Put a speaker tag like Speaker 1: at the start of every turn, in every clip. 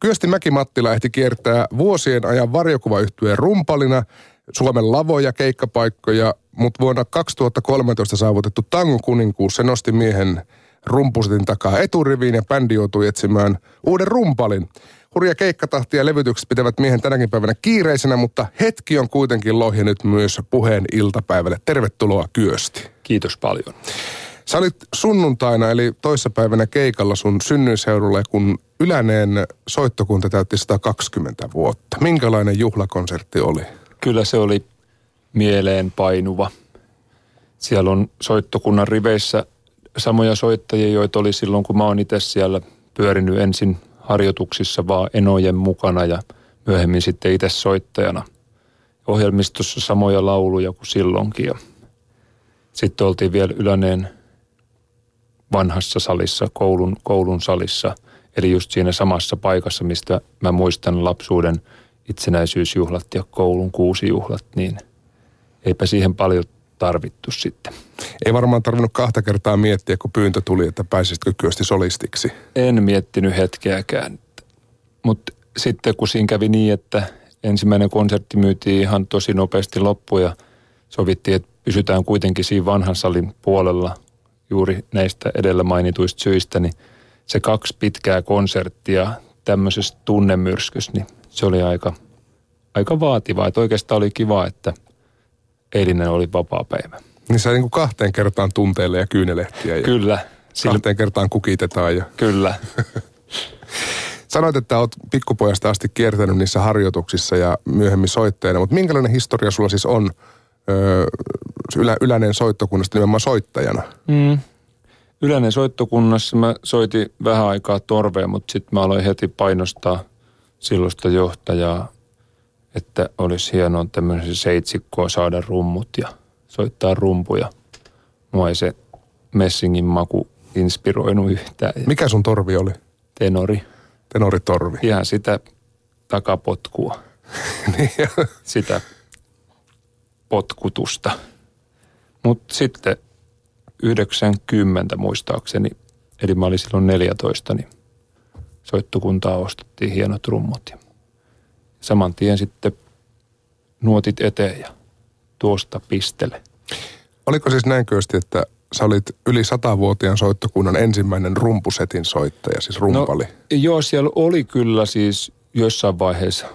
Speaker 1: Kyösti Mäki-Mattila ehti kiertää vuosien ajan varjokuvayhtyeen rumpalina Suomen lavoja, keikkapaikkoja, mutta vuonna 2013 saavutettu tangon kuninkuus, se nosti miehen rumpusetin takaa eturiviin ja bändi joutui etsimään uuden rumpalin. Hurja keikkatahti ja levytykset pitävät miehen tänäkin päivänä kiireisenä, mutta hetki on kuitenkin lohjennut myös puheen iltapäivälle. Tervetuloa Kyösti.
Speaker 2: Kiitos paljon.
Speaker 1: Sä olit sunnuntaina eli toissapäivänä keikalla sun synnyinseudulle, kun Yläneen soittokunta täytti 120 vuotta. Minkälainen juhlakonsertti oli?
Speaker 2: Kyllä se oli mieleen painuva. Siellä on soittokunnan riveissä samoja soittajia, joita oli silloin, kun mä oon itse siellä pyörinyt ensin harjoituksissa vaan enojen mukana ja myöhemmin sitten itse soittajana. Ohjelmistossa samoja lauluja kuin silloinkin ja sitten oltiin vielä Yläneen vanhassa salissa, koulun, koulun salissa, eli just siinä samassa paikassa, mistä mä muistan lapsuuden itsenäisyysjuhlat ja koulun kuusijuhlat, niin eipä siihen paljon tarvittu sitten.
Speaker 1: Ei varmaan tarvinnut kahta kertaa miettiä, kun pyyntö tuli, että pääsisitkö kyösti solistiksi.
Speaker 2: En miettinyt hetkeäkään. Mutta sitten kun siinä kävi niin, että ensimmäinen konsertti myytiin ihan tosi nopeasti loppuun ja sovittiin, että pysytään kuitenkin siinä vanhan salin puolella juuri näistä edellä mainituista syistä, niin se kaksi pitkää konserttia tämmöisessä tunnemyrskyssä, niin se oli aika, aika vaativaa. Että oikeastaan oli kiva, että eilinen oli vapaa päivä.
Speaker 1: Niin sä niin kahteen kertaan tunteille ja kyynelehtiä. Ja
Speaker 2: Kyllä.
Speaker 1: Sillä... Kahteen kertaan kukitetaan. Ja...
Speaker 2: Kyllä.
Speaker 1: Sanoit, että olet pikkupojasta asti kiertänyt niissä harjoituksissa ja myöhemmin soittajana, mutta minkälainen historia sulla siis on öö, ylä, yläinen soittokunnasta nimenomaan soittajana?
Speaker 2: Mm. Yläinen soittokunnassa mä soitin vähän aikaa torvea, mutta sitten mä aloin heti painostaa silloista johtajaa, että olisi hienoa tämmöisen seitsikkoa saada rummut ja soittaa rumpuja. Mua ei se Messingin maku inspiroinut yhtään.
Speaker 1: Mikä sun torvi oli?
Speaker 2: Tenori.
Speaker 1: Tenoritorvi.
Speaker 2: Ihan sitä takapotkua.
Speaker 1: niin,
Speaker 2: sitä potkutusta. Mutta sitten 90 muistaakseni, eli mä olin silloin 14, niin soittokuntaa ostettiin hienot rummut. Ja saman tien sitten nuotit eteen ja tuosta pistele.
Speaker 1: Oliko siis näin kösti, että sä olit yli satavuotiaan soittokunnan ensimmäinen rumpusetin soittaja, siis rumpali? No,
Speaker 2: joo, siellä oli kyllä siis jossain vaiheessa.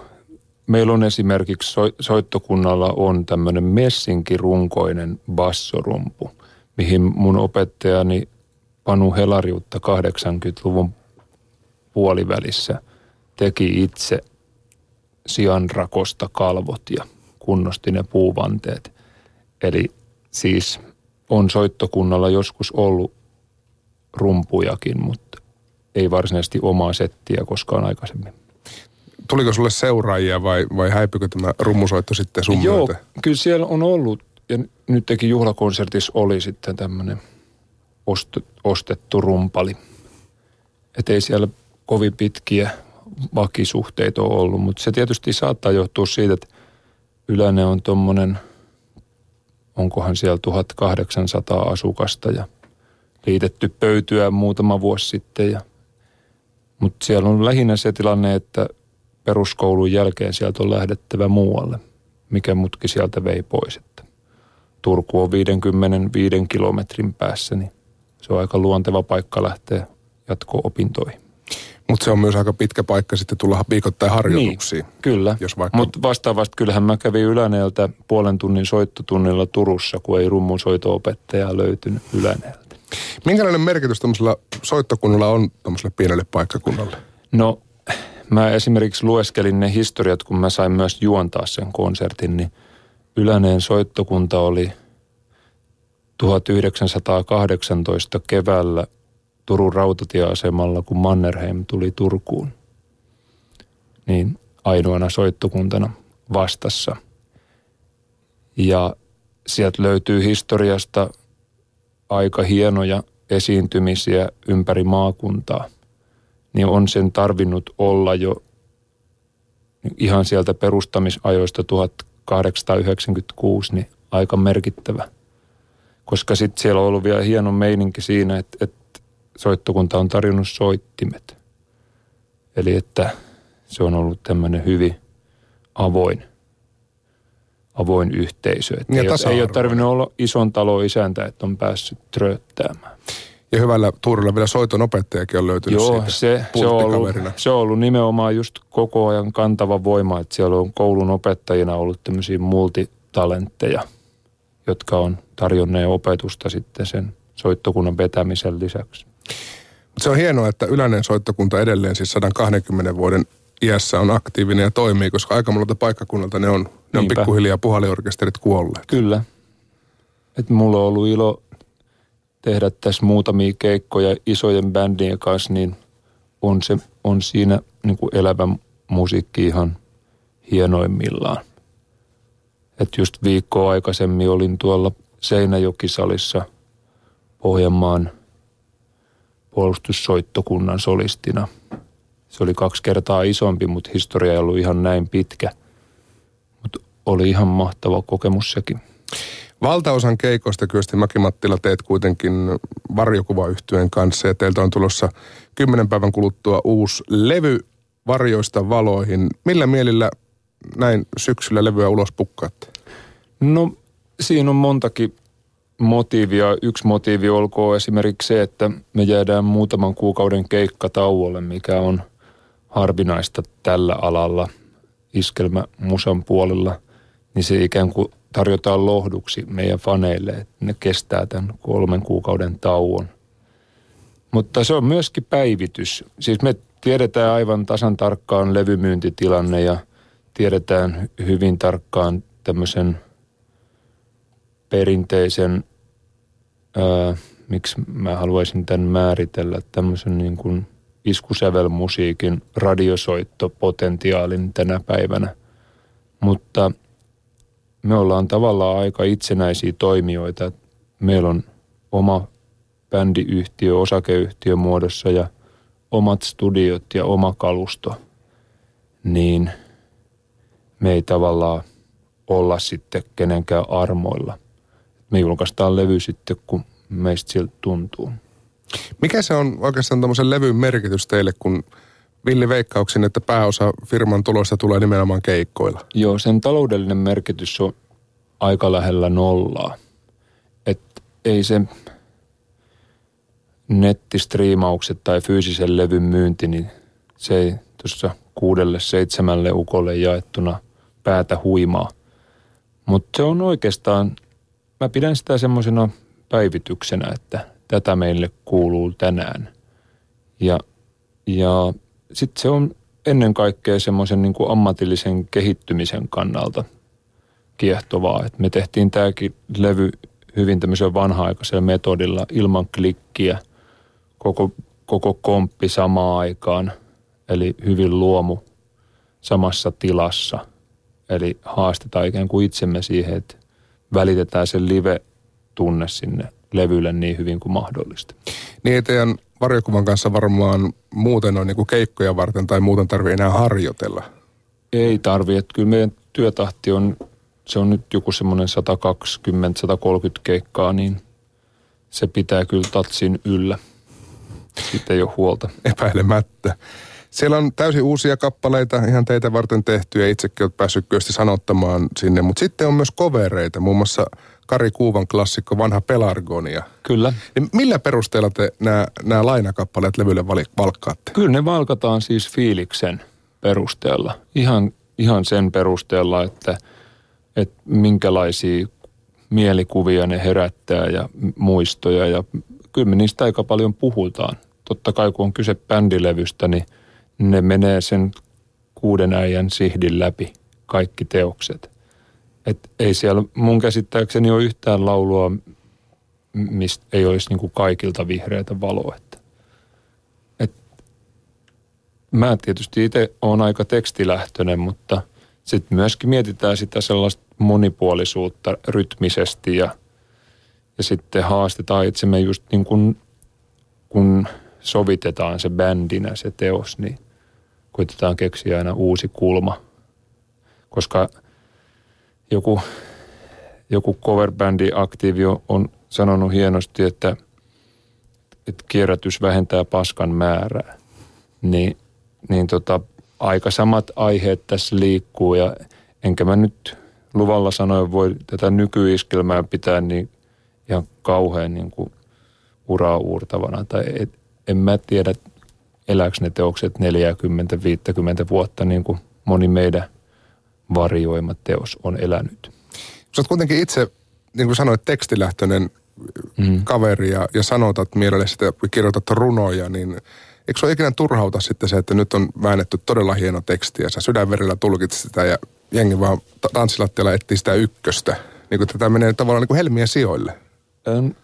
Speaker 2: Meillä on esimerkiksi so, soittokunnalla on tämmöinen messinkirunkoinen bassorumpu, mihin mun opettajani Panu Helariutta 80-luvun puolivälissä teki itse sianrakosta kalvot ja kunnosti ne puuvanteet. Eli siis on soittokunnalla joskus ollut rumpujakin, mutta ei varsinaisesti omaa settiä koskaan aikaisemmin.
Speaker 1: Tuliko sulle seuraajia vai, vai häipykö tämä rummusoitto sitten sun
Speaker 2: Joo,
Speaker 1: myötä?
Speaker 2: kyllä siellä on ollut ja nyt teki juhlakonsertissa oli sitten tämmöinen ostettu rumpali. Että ei siellä kovin pitkiä vakisuhteita ole ollut, mutta se tietysti saattaa johtua siitä, että Yläne on tuommoinen, onkohan siellä 1800 asukasta ja liitetty pöytyä muutama vuosi sitten. Ja, mutta siellä on lähinnä se tilanne, että peruskoulun jälkeen sieltä on lähdettävä muualle, mikä mutki sieltä vei pois. Että Turku on 55 kilometrin päässä, niin se on aika luonteva paikka lähteä jatko-opintoihin.
Speaker 1: Mutta se on myös aika pitkä paikka sitten tulla viikoittain harjoituksiin.
Speaker 2: Niin, kyllä, vaikka... mutta vastaavasti kyllähän mä kävin Yläneeltä puolen tunnin soittotunnilla Turussa, kun ei rummunsoito-opettajaa löytynyt Yläneeltä.
Speaker 1: Minkälainen merkitys tämmöisellä soittokunnalla on tämmöiselle pienelle paikkakunnalle?
Speaker 2: No, mä esimerkiksi lueskelin ne historiat, kun mä sain myös juontaa sen konsertin, niin Yläneen soittokunta oli 1918 keväällä Turun rautatieasemalla, kun Mannerheim tuli Turkuun, niin ainoana soittokuntana vastassa. Ja sieltä löytyy historiasta aika hienoja esiintymisiä ympäri maakuntaa, niin on sen tarvinnut olla jo ihan sieltä perustamisajoista 1896 niin aika merkittävä. Koska sitten siellä on ollut vielä hieno meininki siinä, että, että soittokunta on tarjonnut soittimet. Eli että se on ollut tämmöinen hyvin avoin, avoin yhteisö. Että ei, ei ole tarvinnut olla ison talon isäntä, että on päässyt trööttäämään.
Speaker 1: Ja hyvällä tuurilla vielä soiton opettajakin on löytynyt
Speaker 2: Joo,
Speaker 1: siitä
Speaker 2: se, se, on ollut, se on ollut nimenomaan just koko ajan kantava voima, että siellä on koulun opettajina ollut tämmöisiä multitalentteja, jotka on tarjonneet opetusta sitten sen soittokunnan vetämisen lisäksi.
Speaker 1: Se on hienoa, että yleinen soittokunta edelleen siis 120 vuoden iässä on aktiivinen ja toimii, koska aika monelta paikkakunnalta ne on, ne on pikkuhiljaa puhaliorkesterit kuolleet.
Speaker 2: Kyllä. Et mulla on ollut ilo tehdä tässä muutamia keikkoja isojen bändien kanssa, niin on, se, on siinä niin kuin elävä musiikki ihan hienoimmillaan. Et just viikkoa aikaisemmin olin tuolla Seinäjokisalissa Pohjanmaan puolustussoittokunnan solistina. Se oli kaksi kertaa isompi, mutta historia ei ollut ihan näin pitkä. Mutta oli ihan mahtava kokemus sekin.
Speaker 1: Valtaosan keikoista Kyösti Makimattila teet kuitenkin varjokuvayhtyeen kanssa ja teiltä on tulossa kymmenen päivän kuluttua uusi levy varjoista valoihin. Millä mielillä näin syksyllä levyä ulos pukkaatte?
Speaker 2: No siinä on montakin motiivia. Yksi motiivi olkoon esimerkiksi se, että me jäädään muutaman kuukauden keikkatauolle, mikä on harvinaista tällä alalla iskelmä musan puolella, niin se ikään kuin tarjotaan lohduksi meidän faneille, että ne kestää tämän kolmen kuukauden tauon. Mutta se on myöskin päivitys. Siis me tiedetään aivan tasan tarkkaan levymyyntitilanne ja tiedetään hyvin tarkkaan tämmöisen perinteisen, ää, miksi mä haluaisin tämän määritellä, tämmöisen niin kuin iskusävelmusiikin radiosoittopotentiaalin tänä päivänä. Mutta – me ollaan tavallaan aika itsenäisiä toimijoita. Meillä on oma bändiyhtiö, osakeyhtiö muodossa ja omat studiot ja oma kalusto, niin me ei tavallaan olla sitten kenenkään armoilla. Me julkaistaan levy sitten, kun meistä siltä tuntuu.
Speaker 1: Mikä se on oikeastaan tämmöisen levyn merkitys teille, kun Villi Veikkauksen, että pääosa firman tulosta tulee nimenomaan keikkoilla.
Speaker 2: Joo, sen taloudellinen merkitys on aika lähellä nollaa. Et ei se nettistriimaukset tai fyysisen levyn myynti, niin se ei tuossa kuudelle, seitsemälle ukolle jaettuna päätä huimaa. Mutta se on oikeastaan, mä pidän sitä semmoisena päivityksenä, että tätä meille kuuluu tänään. Ja, ja sitten se on ennen kaikkea semmoisen niin ammatillisen kehittymisen kannalta kiehtovaa. Et me tehtiin tämäkin levy hyvin tämmöisellä vanha-aikaisella metodilla ilman klikkiä, koko, koko komppi samaan aikaan, eli hyvin luomu samassa tilassa. Eli haastetaan ikään kuin itsemme siihen, että välitetään se live-tunne sinne levylle niin hyvin kuin mahdollista.
Speaker 1: Niin, teidän varjokuvan kanssa varmaan muuten on niin kuin keikkoja varten tai muuten tarvii enää harjoitella?
Speaker 2: Ei tarvi, että kyllä meidän työtahti on, se on nyt joku semmoinen 120-130 keikkaa, niin se pitää kyllä tatsin yllä. Siitä ei ole huolta.
Speaker 1: Epäilemättä. Siellä on täysin uusia kappaleita ihan teitä varten tehty ja itsekin olet päässyt kyllä sanottamaan sinne, mutta sitten on myös kovereita, muun muassa Kari Kuuvan klassikko Vanha Pelargonia.
Speaker 2: Kyllä.
Speaker 1: Niin millä perusteella te nämä, nämä lainakappaleet levylle valkkaatte?
Speaker 2: Kyllä ne valkataan siis fiiliksen perusteella. Ihan, ihan sen perusteella, että, että minkälaisia mielikuvia ne herättää ja muistoja. Ja kyllä me niistä aika paljon puhutaan. Totta kai kun on kyse bändilevystä, niin ne menee sen kuuden äijän sihdin läpi kaikki teokset. Et ei siellä mun käsittääkseni ole yhtään laulua, mistä ei olisi niin kaikilta vihreätä valoa. Et, mä tietysti itse olen aika tekstilähtöinen, mutta sitten myöskin mietitään sitä sellaista monipuolisuutta rytmisesti ja, ja sitten haastetaan itsemme just niin kuin, kun sovitetaan se bändinä se teos, niin koitetaan keksiä aina uusi kulma. Koska joku, joku coverbändi aktiivi on sanonut hienosti, että, että kierrätys vähentää paskan määrää. Niin, niin tota, aika samat aiheet tässä liikkuu ja enkä mä nyt luvalla sanoen voi tätä nykyiskelmää pitää niin ihan kauhean niin kuin uraa uurtavana. Tai et, en mä tiedä, elääkö ne teokset 40-50 vuotta niin kuin moni meidän varjoima teos on elänyt.
Speaker 1: Sä oot kuitenkin itse, niin kuin sanoit, tekstilähtöinen mm. kaveri ja, ja sanotat mielelle sitä, kun kirjoitat runoja, niin eikö se ole ikinä turhauta sitten se, että nyt on väännetty todella hieno teksti ja sä sydänverillä tulkitset sitä ja jengi vaan tanssilattialla etsii sitä ykköstä. Niin kuin tätä menee tavallaan niin kuin helmien sijoille.
Speaker 2: En,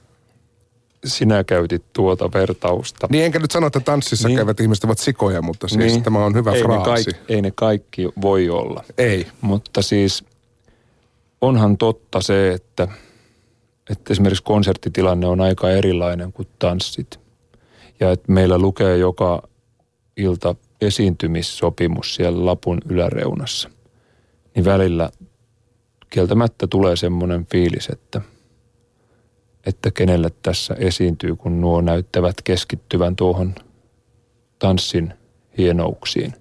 Speaker 2: sinä käytit tuota vertausta.
Speaker 1: Niin enkä nyt sano, että tanssissa niin. käyvät ihmiset ovat sikoja, mutta siis niin. tämä on hyvä
Speaker 2: ei
Speaker 1: fraasi.
Speaker 2: Ne kaikki, ei ne kaikki voi olla.
Speaker 1: Ei.
Speaker 2: Mutta siis onhan totta se, että, että esimerkiksi konserttitilanne on aika erilainen kuin tanssit. Ja että meillä lukee joka ilta esiintymissopimus siellä lapun yläreunassa. Niin välillä kieltämättä tulee semmoinen fiilis, että, että kenelle tässä esiintyy, kun nuo näyttävät keskittyvän tuohon tanssin hienouksiin.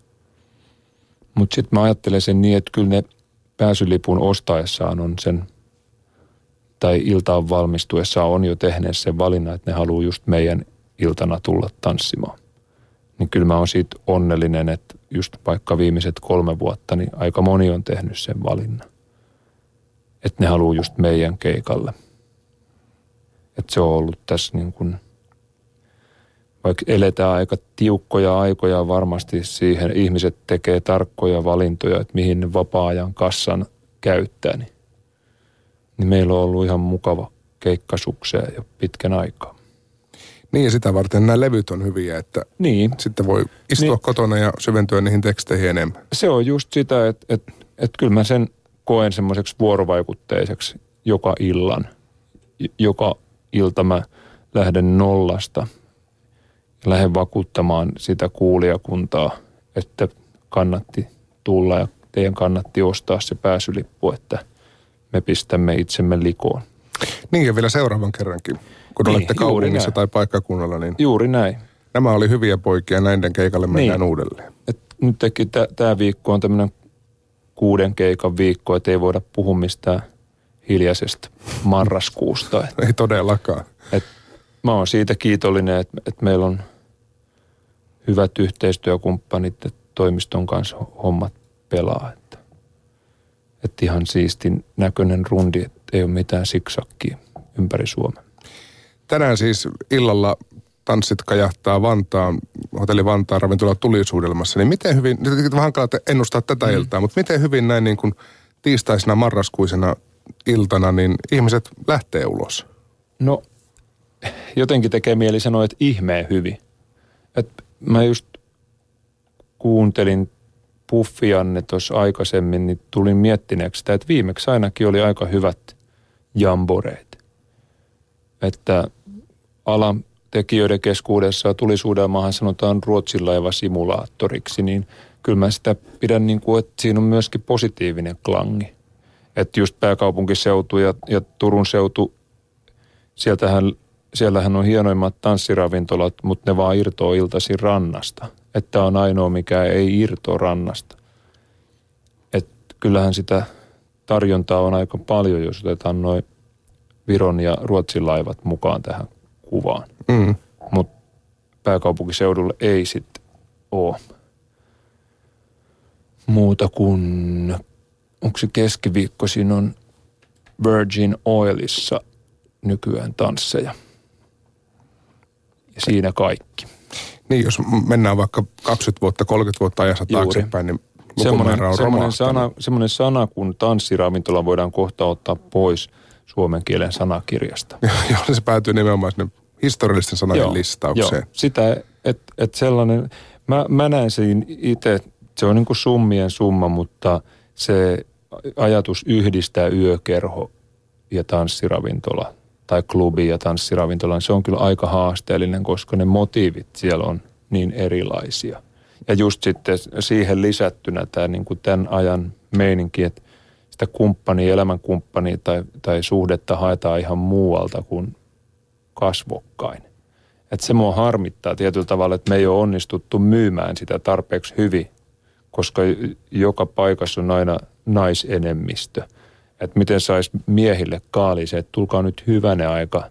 Speaker 2: Mutta sitten mä ajattelen sen niin, että kyllä ne pääsylipun ostaessaan on sen, tai iltaan valmistuessaan on jo tehneet sen valinnan, että ne haluaa just meidän iltana tulla tanssimaan. Niin kyllä mä oon siitä onnellinen, että just vaikka viimeiset kolme vuotta, niin aika moni on tehnyt sen valinnan. Että ne haluaa just meidän keikalle. Että se on ollut tässä niin kuin, vaikka eletään aika tiukkoja aikoja varmasti siihen, ihmiset tekee tarkkoja valintoja, että mihin ne vapaa-ajan kassan käyttää, niin, niin meillä on ollut ihan mukava keikkasukseen jo pitkän aikaa.
Speaker 1: Niin ja sitä varten nämä levyt on hyviä, että niin. sitten voi istua niin. kotona ja syventyä niihin teksteihin enemmän.
Speaker 2: Se on just sitä, että, että, että kyllä mä sen koen semmoiseksi vuorovaikutteiseksi joka illan. Joka ilta mä lähden nollasta ja lähden vakuuttamaan sitä kuulijakuntaa, että kannatti tulla ja teidän kannatti ostaa se pääsylippu, että me pistämme itsemme likoon.
Speaker 1: Niin ja vielä seuraavan kerrankin kun niin, olette kaupungissa tai paikkakunnalla. Niin
Speaker 2: juuri näin.
Speaker 1: Nämä oli hyviä poikia, näiden keikalle mennään niin. uudelleen.
Speaker 2: Et nyt tämä viikko on tämmöinen kuuden keikan viikko, että ei voida puhua mistään hiljaisesta marraskuusta.
Speaker 1: Et, ei todellakaan.
Speaker 2: Et mä oon siitä kiitollinen, että et meillä on hyvät yhteistyökumppanit, että toimiston kanssa hommat pelaa. Että, et ihan siistin näköinen rundi, että ei ole mitään siksakkia ympäri Suomea
Speaker 1: tänään siis illalla tanssit kajahtaa Vantaan, hotelli Vantaan ravintola tulisuudelmassa, niin miten hyvin, nyt on vähän hankala ennustaa tätä mm. iltaa, mutta miten hyvin näin niin kuin tiistaisena marraskuisena iltana, niin ihmiset lähtee ulos?
Speaker 2: No, jotenkin tekee mieli sanoa, että ihmeen hyvin. Et mä just kuuntelin Puffianne tuossa aikaisemmin, niin tulin miettineeksi sitä, että viimeksi ainakin oli aika hyvät jamboreet. Että alan tekijöiden keskuudessa tulisuudelmaahan sanotaan Ruotsin laiva simulaattoriksi, niin kyllä mä sitä pidän niin kuin, että siinä on myöskin positiivinen klangi. Että just pääkaupunkiseutu ja, ja Turun seutu, sieltähän, siellähän on hienoimmat tanssiravintolat, mutta ne vaan irtoaa iltaisin rannasta. Että on ainoa, mikä ei irtoa rannasta. Että kyllähän sitä tarjontaa on aika paljon, jos otetaan noin Viron ja Ruotsin laivat mukaan tähän kuvaan. Mm. Mutta pääkaupunkiseudulle ei sitten ole muuta kuin, onko se keskiviikkoisin on Virgin Oilissa nykyään tansseja. Ja siinä kaikki.
Speaker 1: Niin, jos mennään vaikka 20 vuotta, 30 vuotta ajassa Juuri. taaksepäin, niin semmoinen, on semmoinen
Speaker 2: sana, semmoinen sana kuin tanssiravintola voidaan kohta ottaa pois suomen kielen sanakirjasta.
Speaker 1: Joo, se päätyy nimenomaan sinne historiallisten sanojen joo, listaukseen.
Speaker 2: Joo, sitä, että et sellainen, mä, mä näen siinä itse, se on niin kuin summien summa, mutta se ajatus yhdistää yökerho ja tanssiravintola tai klubi ja tanssiravintola, niin se on kyllä aika haasteellinen, koska ne motiivit siellä on niin erilaisia. Ja just sitten siihen lisättynä tämä niin kuin tämän ajan meininki, että sitä kumppania, elämänkumppania tai, tai suhdetta haetaan ihan muualta kuin kasvokkain. Että se mua harmittaa tietyllä tavalla, että me ei ole onnistuttu myymään sitä tarpeeksi hyvin koska joka paikassa on aina naisenemmistö. Että miten saisi miehille kaali se, että tulkaa nyt hyvänä aika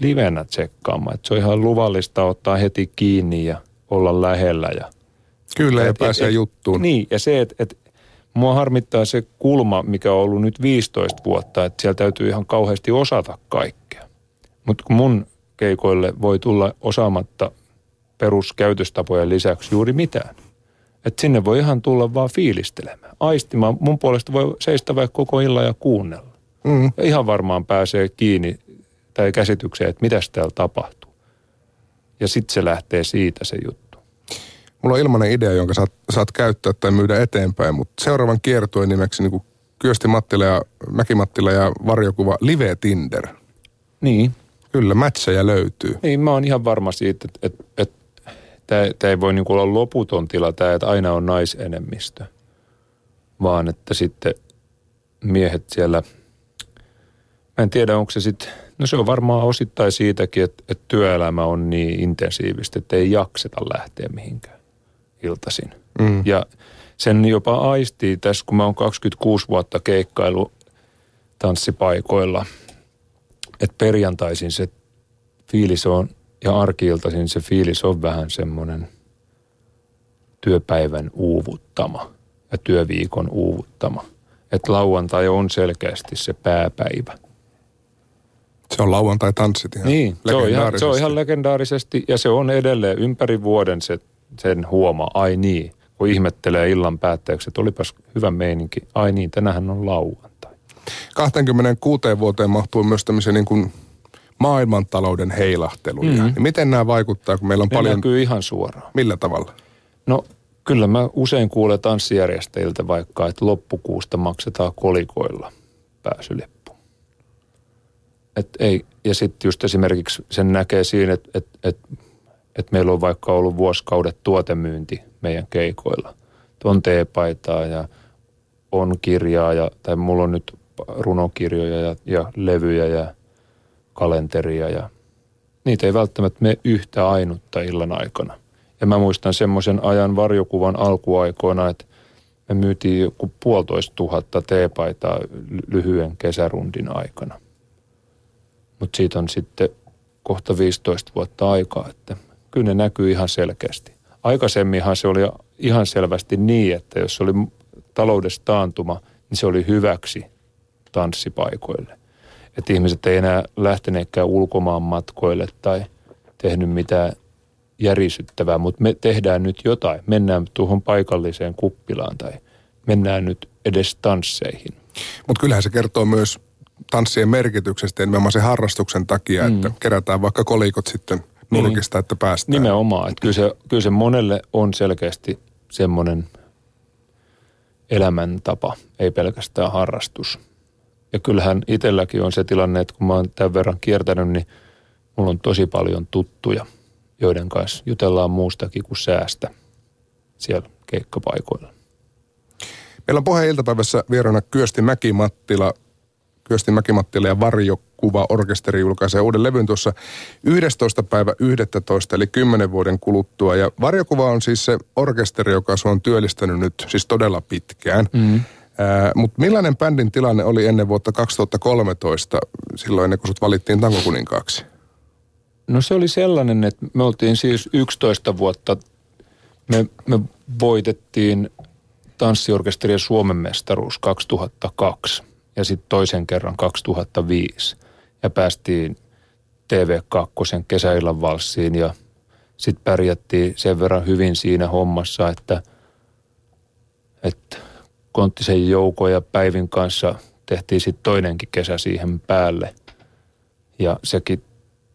Speaker 2: livenä tsekkaamaan. Että se on ihan luvallista ottaa heti kiinni ja olla lähellä. Ja,
Speaker 1: Kyllä, ja pääsee et, juttuun.
Speaker 2: Niin, ja se, että et, mua harmittaa se kulma, mikä on ollut nyt 15 vuotta, että siellä täytyy ihan kauheasti osata kaikkea. Mutta kun mun keikoille voi tulla osaamatta peruskäytöstapojen lisäksi juuri mitään. Että sinne voi ihan tulla vaan fiilistelemään, aistimaan. Mun puolesta voi seistä vaikka koko illan ja kuunnella. Mm. Ja ihan varmaan pääsee kiinni tai käsitykseen, että mitä täällä tapahtuu. Ja sitten se lähtee siitä se juttu.
Speaker 1: Mulla on ilmainen idea, jonka saat, saat käyttää tai myydä eteenpäin, mutta seuraavan kiertueen nimeksi niin kuin Kyösti Mattila ja Mäki Mattila ja varjokuva Live Tinder.
Speaker 2: Niin.
Speaker 1: Kyllä, matcheja löytyy.
Speaker 2: Niin, mä oon ihan varma siitä, että, että, että tämä ei voi niin kuin olla loputon tila tämä, että aina on naisenemmistö, vaan että sitten miehet siellä, mä en tiedä onko se sitten, no se on varmaan osittain siitäkin, että, että työelämä on niin intensiivistä, että ei jakseta lähteä mihinkään iltaisin. Mm. Ja sen jopa aistii tässä, kun mä oon 26 vuotta keikkailu tanssipaikoilla, että perjantaisin se fiilis on – ja arkiiltaisin se fiilis on vähän semmoinen työpäivän uuvuttama ja työviikon uuvuttama. Että lauantai on selkeästi se pääpäivä.
Speaker 1: Se on lauantai tanssit ihan
Speaker 2: Niin, se on ihan, se on ihan legendaarisesti ja se on edelleen ympäri vuoden se, sen huoma. Ai niin, kun ihmettelee illan päätteeksi, että olipas hyvä meininki. Ai niin, tänähän on lauantai.
Speaker 1: 26 vuoteen mahtuu myös tämmöisiä niin kuin maailmantalouden heilahteluja. Mm-hmm. Niin miten nämä vaikuttaa, kun meillä on
Speaker 2: ne
Speaker 1: paljon...
Speaker 2: näkyy ihan suoraan.
Speaker 1: Millä tavalla?
Speaker 2: No kyllä mä usein kuulen tanssijärjestäjiltä vaikka, että loppukuusta maksetaan kolikoilla pääsylippu. Et ei, ja sitten just esimerkiksi sen näkee siinä, että et, et, et meillä on vaikka ollut vuosikaudet tuotemyynti meidän keikoilla. On teepaitaa ja on kirjaa, ja, tai mulla on nyt runokirjoja ja, ja levyjä ja kalenteria ja niitä ei välttämättä mene yhtä ainutta illan aikana. Ja mä muistan semmoisen ajan varjokuvan alkuaikoina, että me myytiin joku puolitoista tuhatta teepaitaa lyhyen kesärundin aikana. Mutta siitä on sitten kohta 15 vuotta aikaa, että kyllä ne näkyy ihan selkeästi. Aikaisemminhan se oli ihan selvästi niin, että jos oli taloudesta taantuma, niin se oli hyväksi tanssipaikoille että ihmiset ei enää lähteneekään ulkomaan matkoille tai tehnyt mitään järisyttävää, mutta me tehdään nyt jotain. Mennään tuohon paikalliseen kuppilaan tai mennään nyt edes tansseihin.
Speaker 1: Mutta kyllähän se kertoo myös tanssien merkityksestä nimenomaan sen harrastuksen takia, mm. että kerätään vaikka kolikot sitten nurkista, niin. että päästään.
Speaker 2: Nimenomaan, että kyllä se, kyllä se monelle on selkeästi semmoinen elämäntapa, ei pelkästään harrastus. Ja kyllähän itselläkin on se tilanne, että kun mä oon tämän verran kiertänyt, niin mulla on tosi paljon tuttuja, joiden kanssa jutellaan muustakin kuin säästä siellä keikkapaikoilla.
Speaker 1: Meillä on pohjan iltapäivässä vieraana Kyösti Mäki-Mattila. Kyösti Mäki-Mattila ja Varjokuva orkesteri julkaisee uuden levyn tuossa 11. päivä 11. eli 10 vuoden kuluttua. Ja Varjokuva on siis se orkesteri, joka on työllistänyt nyt siis todella pitkään. Mm. Mutta millainen bändin tilanne oli ennen vuotta 2013, silloin ennen kuin sut valittiin tankokuninkaaksi?
Speaker 2: No se oli sellainen, että me oltiin siis 11 vuotta, me, me voitettiin tanssiorkesterien Suomen mestaruus 2002 ja sitten toisen kerran 2005 ja päästiin TV2 kesäillan valssiin ja sitten pärjättiin sen verran hyvin siinä hommassa, että, että Konttisen Jouko ja Päivin kanssa tehtiin sitten toinenkin kesä siihen päälle. Ja sekin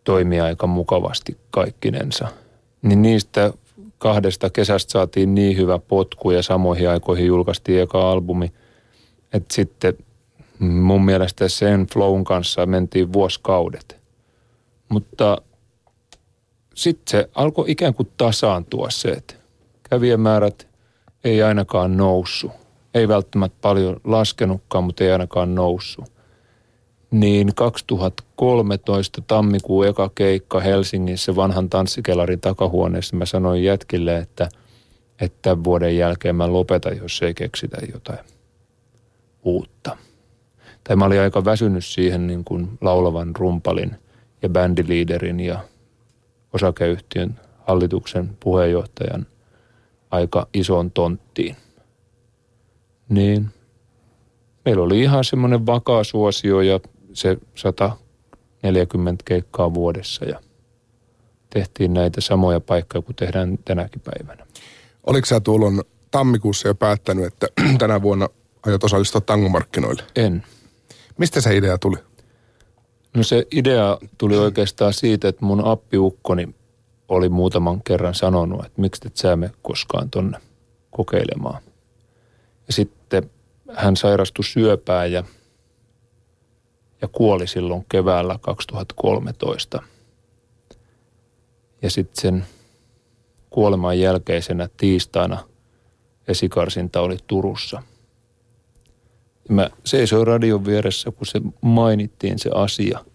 Speaker 2: toimi aika mukavasti kaikkinensa. Niin niistä kahdesta kesästä saatiin niin hyvä potku ja samoihin aikoihin julkaistiin eka albumi, että sitten mun mielestä sen flown kanssa mentiin vuosikaudet. Mutta sitten se alkoi ikään kuin tasaantua se, että kävijämäärät ei ainakaan noussut ei välttämättä paljon laskenutkaan, mutta ei ainakaan noussut. Niin 2013 tammikuun eka keikka Helsingissä vanhan tanssikelarin takahuoneessa mä sanoin jätkille, että, että tämän vuoden jälkeen mä lopetan, jos ei keksitä jotain uutta. Tai mä olin aika väsynyt siihen niin kuin laulavan rumpalin ja bändiliiderin ja osakeyhtiön hallituksen puheenjohtajan aika isoon tonttiin. Niin meillä oli ihan semmoinen vakaa suosio ja se 140 keikkaa vuodessa ja tehtiin näitä samoja paikkoja kuin tehdään tänäkin päivänä.
Speaker 1: Oliko sä tuolloin tammikuussa jo päättänyt, että tänä vuonna aiot osallistua tangomarkkinoille?
Speaker 2: En.
Speaker 1: Mistä se idea tuli?
Speaker 2: No se idea tuli oikeastaan siitä, että mun appiukkoni oli muutaman kerran sanonut, että miksi et sä me koskaan tonne kokeilemaan. Ja sitten hän sairastui syöpään ja, ja kuoli silloin keväällä 2013. Ja sitten sen kuoleman jälkeisenä tiistaina esikarsinta oli Turussa. Ja mä seisoin radion vieressä, kun se mainittiin se asia.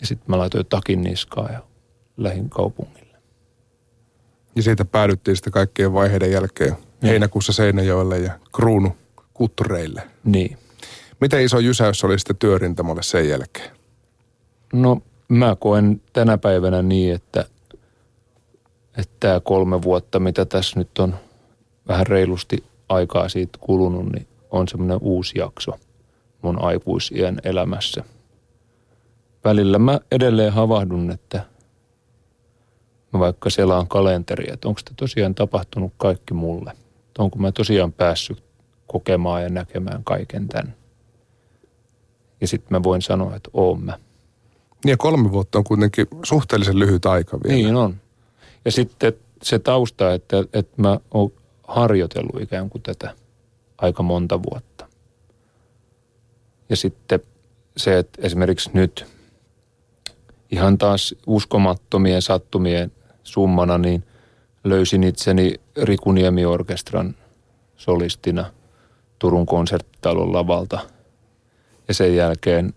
Speaker 2: Ja sitten mä laitoin takin niskaa ja lähin kaupungille.
Speaker 1: Ja siitä päädyttiin sitten kaikkien vaiheiden jälkeen niin. heinäkuussa Seinäjoelle ja kruunu kuttureille.
Speaker 2: Niin.
Speaker 1: Miten iso jysäys oli sitten työrintamalle sen jälkeen?
Speaker 2: No mä koen tänä päivänä niin, että, että tämä kolme vuotta, mitä tässä nyt on vähän reilusti aikaa siitä kulunut, niin on semmoinen uusi jakso mun aikuisien elämässä. Välillä mä edelleen havahdun, että mä vaikka selaan kalenteria, että onko tämä tosiaan tapahtunut kaikki mulle. Onko mä tosiaan päässyt kokemaan ja näkemään kaiken tämän. Ja sitten mä voin sanoa, että oon mä.
Speaker 1: Niin ja kolme vuotta on kuitenkin suhteellisen lyhyt aika vielä.
Speaker 2: Niin on. Ja sitten se tausta, että, että mä oon harjoitellut ikään kuin tätä aika monta vuotta. Ja sitten se, että esimerkiksi nyt ihan taas uskomattomien sattumien summana, niin löysin itseni Rikuniemi-orkestran solistina Turun konserttitalon lavalta. Ja sen jälkeen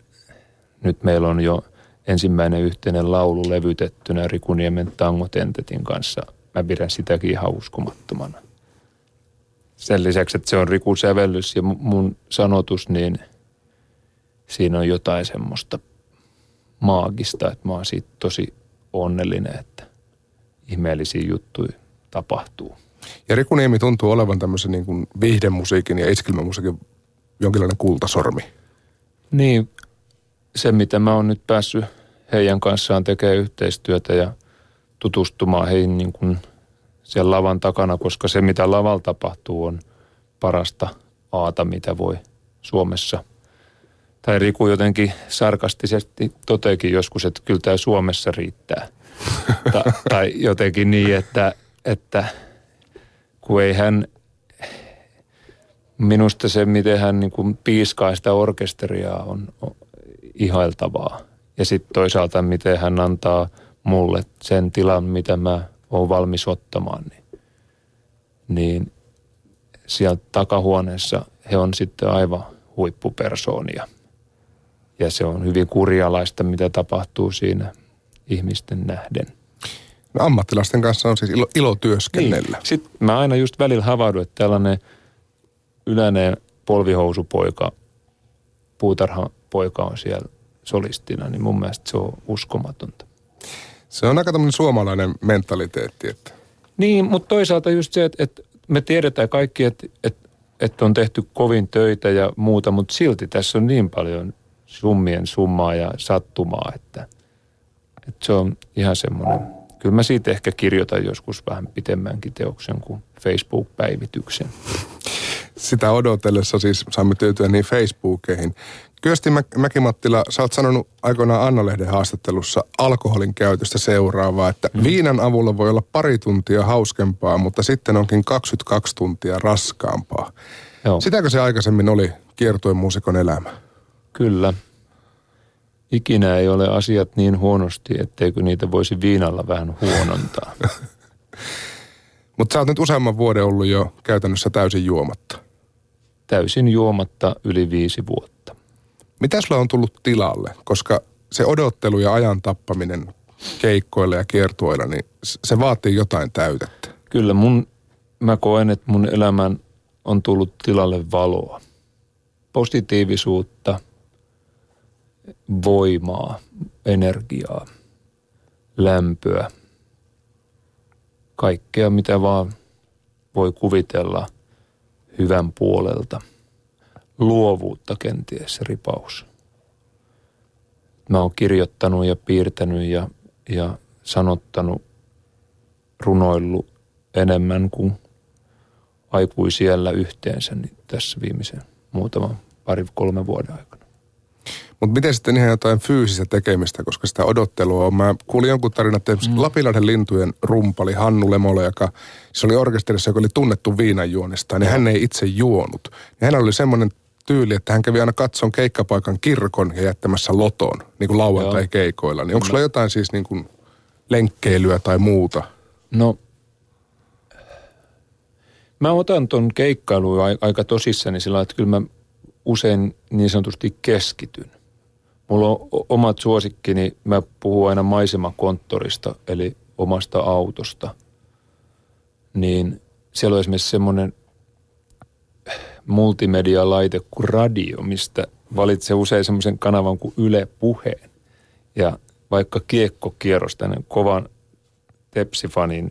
Speaker 2: nyt meillä on jo ensimmäinen yhteinen laulu levytettynä Rikuniemen tangotentetin kanssa. Mä pidän sitäkin ihan uskomattomana. Sen lisäksi, että se on Riku sävellys ja mun sanotus, niin siinä on jotain semmoista maagista, että mä oon siitä tosi onnellinen, että ihmeellisiä juttuja tapahtuu.
Speaker 1: Ja Riku Niemi tuntuu olevan tämmöisen niin kuin viihdemusiikin ja iskelmämusiikin jonkinlainen kultasormi.
Speaker 2: Niin, se mitä mä oon nyt päässyt heidän kanssaan tekemään yhteistyötä ja tutustumaan heihin niin kuin siellä lavan takana, koska se mitä lavalla tapahtuu on parasta aata, mitä voi Suomessa. Tai Riku jotenkin sarkastisesti toteekin joskus, että kyllä tämä Suomessa riittää. Ta, tai jotenkin niin, että, että kun ei hän, minusta se miten hän niin kuin piiskaa sitä orkesteria on, on ihailtavaa. Ja sitten toisaalta miten hän antaa mulle sen tilan, mitä mä oon valmis ottamaan, niin, niin siellä takahuoneessa he on sitten aivan huippupersoonia. Ja se on hyvin kurjalaista, mitä tapahtuu siinä ihmisten nähden.
Speaker 1: Ammattilaisten kanssa on siis ilo, ilo työskennellä.
Speaker 2: Niin. Sitten mä aina just välillä havahdun, että tällainen yleinen polvihousupoika, puutarhapoika on siellä solistina, niin mun mielestä se on uskomatonta.
Speaker 1: Se on aika tämmöinen suomalainen mentaliteetti. Että.
Speaker 2: Niin, mutta toisaalta just se, että, että me tiedetään kaikki, että, että, että on tehty kovin töitä ja muuta, mutta silti tässä on niin paljon summien summaa ja sattumaa, että, että se on ihan semmoinen kyllä mä siitä ehkä kirjoitan joskus vähän pitemmänkin teoksen kuin Facebook-päivityksen.
Speaker 1: Sitä odotellessa siis saamme tyytyä niin Facebookeihin. Kyösti Mäkimattila, sä oot sanonut aikoinaan Anna-lehden haastattelussa alkoholin käytöstä seuraavaa, että mm. viinan avulla voi olla pari tuntia hauskempaa, mutta sitten onkin 22 tuntia raskaampaa. Joo. Sitäkö se aikaisemmin oli kiertojen muusikon elämä?
Speaker 2: Kyllä. Ikinä ei ole asiat niin huonosti, etteikö niitä voisi viinalla vähän huonontaa.
Speaker 1: Mutta sä oot nyt useamman vuoden ollut jo käytännössä täysin juomatta.
Speaker 2: Täysin juomatta yli viisi vuotta.
Speaker 1: Mitä sulla on tullut tilalle? Koska se odottelu ja ajan tappaminen keikkoilla ja kiertueilla, niin se vaatii jotain täytettä.
Speaker 2: Kyllä mun mä koen, että mun elämän on tullut tilalle valoa. Positiivisuutta, voimaa, energiaa, lämpöä. Kaikkea, mitä vaan voi kuvitella hyvän puolelta. Luovuutta kenties ripaus. Mä oon kirjoittanut ja piirtänyt ja, ja sanottanut, runoillut enemmän kuin aikuisiellä yhteensä niin tässä viimeisen muutaman pari kolme vuoden aikana.
Speaker 1: Mutta miten sitten ihan jotain fyysistä tekemistä, koska sitä odottelua on. Mä kuulin jonkun tarinan, että mm. Lapinlahden lintujen rumpali Hannu Lemola, joka se oli orkesterissa, joka oli tunnettu viinanjuonesta, niin hän ei itse juonut. Ja hänellä oli semmoinen tyyli, että hän kävi aina katson keikkapaikan kirkon ja jättämässä loton, niin kuin lauantai-keikoilla. Niin onko sulla jotain siis niin kuin lenkkeilyä tai muuta?
Speaker 2: No, mä otan ton keikkailun aika tosissani sillä että kyllä mä usein niin sanotusti keskityn. Mulla on omat suosikkini, mä puhun aina maisemakonttorista, eli omasta autosta. Niin siellä on esimerkiksi semmoinen multimedia-laite kuin radio, mistä valitsee usein semmoisen kanavan kuin Yle Puheen. Ja vaikka kiekkokierros, tänne kovan tepsifanin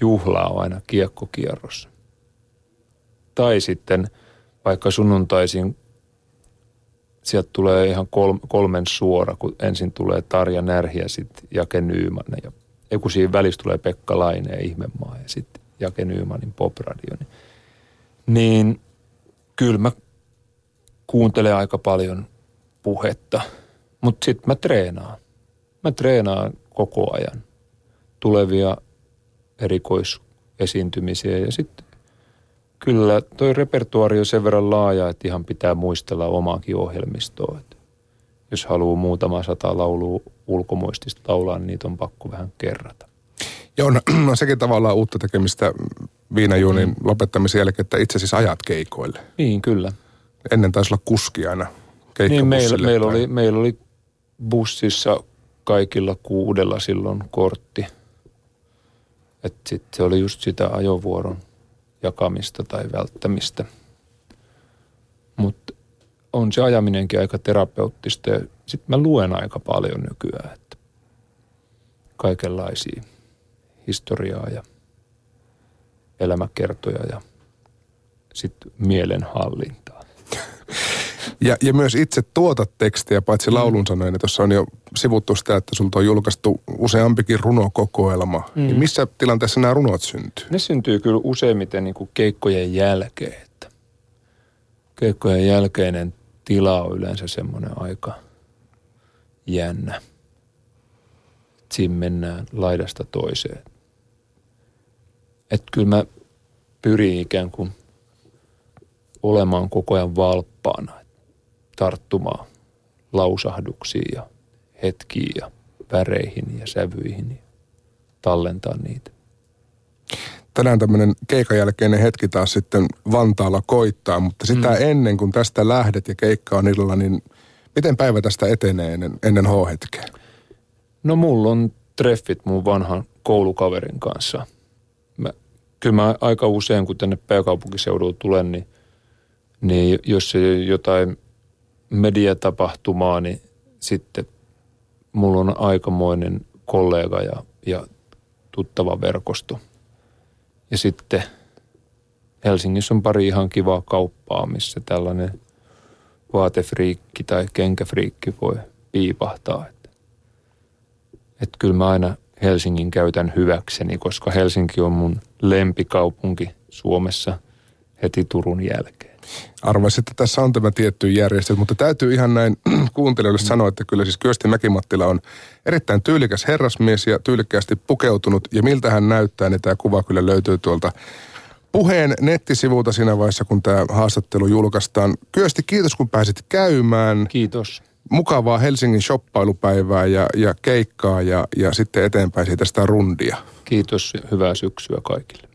Speaker 2: juhla on aina kiekkokierros. Tai sitten vaikka sunnuntaisin sieltä tulee ihan kolmen suora, kun ensin tulee Tarja Närhi ja sitten Jake Nyyman. Ja kun siinä välissä tulee Pekka Laine ja Ihmemaa ja sitten Jake Nyymanin popradio. Niin, niin kyllä mä kuuntelen aika paljon puhetta, mutta sitten mä treenaan. Mä treenaan koko ajan tulevia erikoisesiintymisiä ja sitten kyllä toi repertuaari on sen verran laaja, että ihan pitää muistella omaakin ohjelmistoa. Että jos haluaa muutama sata laulua ulkomuistista laulaa, niin niitä on pakko vähän kerrata.
Speaker 1: Joo, no, no sekin tavallaan uutta tekemistä viinajuunin mm. lopettamisen jälkeen, että itse siis ajat keikoille.
Speaker 2: Niin, kyllä.
Speaker 1: Ennen taisi olla kuski aina
Speaker 2: Niin, meillä, meillä, oli, meillä oli bussissa kaikilla kuudella silloin kortti. Että sitten se oli just sitä ajovuoron jakamista tai välttämistä. Mutta on se ajaminenkin aika terapeuttista ja sitten mä luen aika paljon nykyään, että kaikenlaisia historiaa ja elämäkertoja ja sitten mielenhallintaa.
Speaker 1: Ja, ja myös itse tuotat tekstiä, paitsi mm. laulun sanoen, että tuossa on jo sivuttu sitä, että sulta on julkaistu useampikin runokokoelma. Mm. Niin missä tilanteessa nämä runot syntyy?
Speaker 2: Ne syntyy kyllä useimmiten niin kuin keikkojen jälkeen. Että keikkojen jälkeinen tila on yleensä semmoinen aika jännä. Siinä mennään laidasta toiseen. Että kyllä mä pyrin ikään kuin olemaan koko ajan valppaana tarttumaan lausahduksiin ja hetkiin ja väreihin ja sävyihin ja tallentaa niitä.
Speaker 1: Tänään tämmöinen keikan jälkeinen hetki taas sitten Vantaalla koittaa, mutta sitä mm. ennen kuin tästä lähdet ja keikka on illalla, niin miten päivä tästä etenee ennen, ennen H-hetkeä?
Speaker 2: No mulla on treffit mun vanhan koulukaverin kanssa. Mä, kyllä mä aika usein, kun tänne pääkaupunkiseudulle tulen, niin, niin jos jotain mediatapahtumaa, niin sitten mulla on aikamoinen kollega ja, ja tuttava verkosto. Ja sitten Helsingissä on pari ihan kivaa kauppaa, missä tällainen vaatefriikki tai kenkäfriikki voi piipahtaa. Että, että kyllä mä aina Helsingin käytän hyväkseni, koska Helsinki on mun lempikaupunki Suomessa heti Turun jälkeen.
Speaker 1: Arvaisin, että tässä on tämä tietty järjestelmä, mutta täytyy ihan näin kuuntelijoille mm. sanoa, että kyllä siis Kyösti Mäkimattila on erittäin tyylikäs herrasmies ja tyylikkäästi pukeutunut. Ja miltä hän näyttää, niin tämä kuva kyllä löytyy tuolta puheen nettisivulta siinä vaiheessa, kun tämä haastattelu julkaistaan. Kyösti, kiitos kun pääsit käymään.
Speaker 2: Kiitos.
Speaker 1: Mukavaa Helsingin shoppailupäivää ja, ja keikkaa ja, ja sitten eteenpäin siitä sitä rundia.
Speaker 2: Kiitos ja hyvää syksyä kaikille.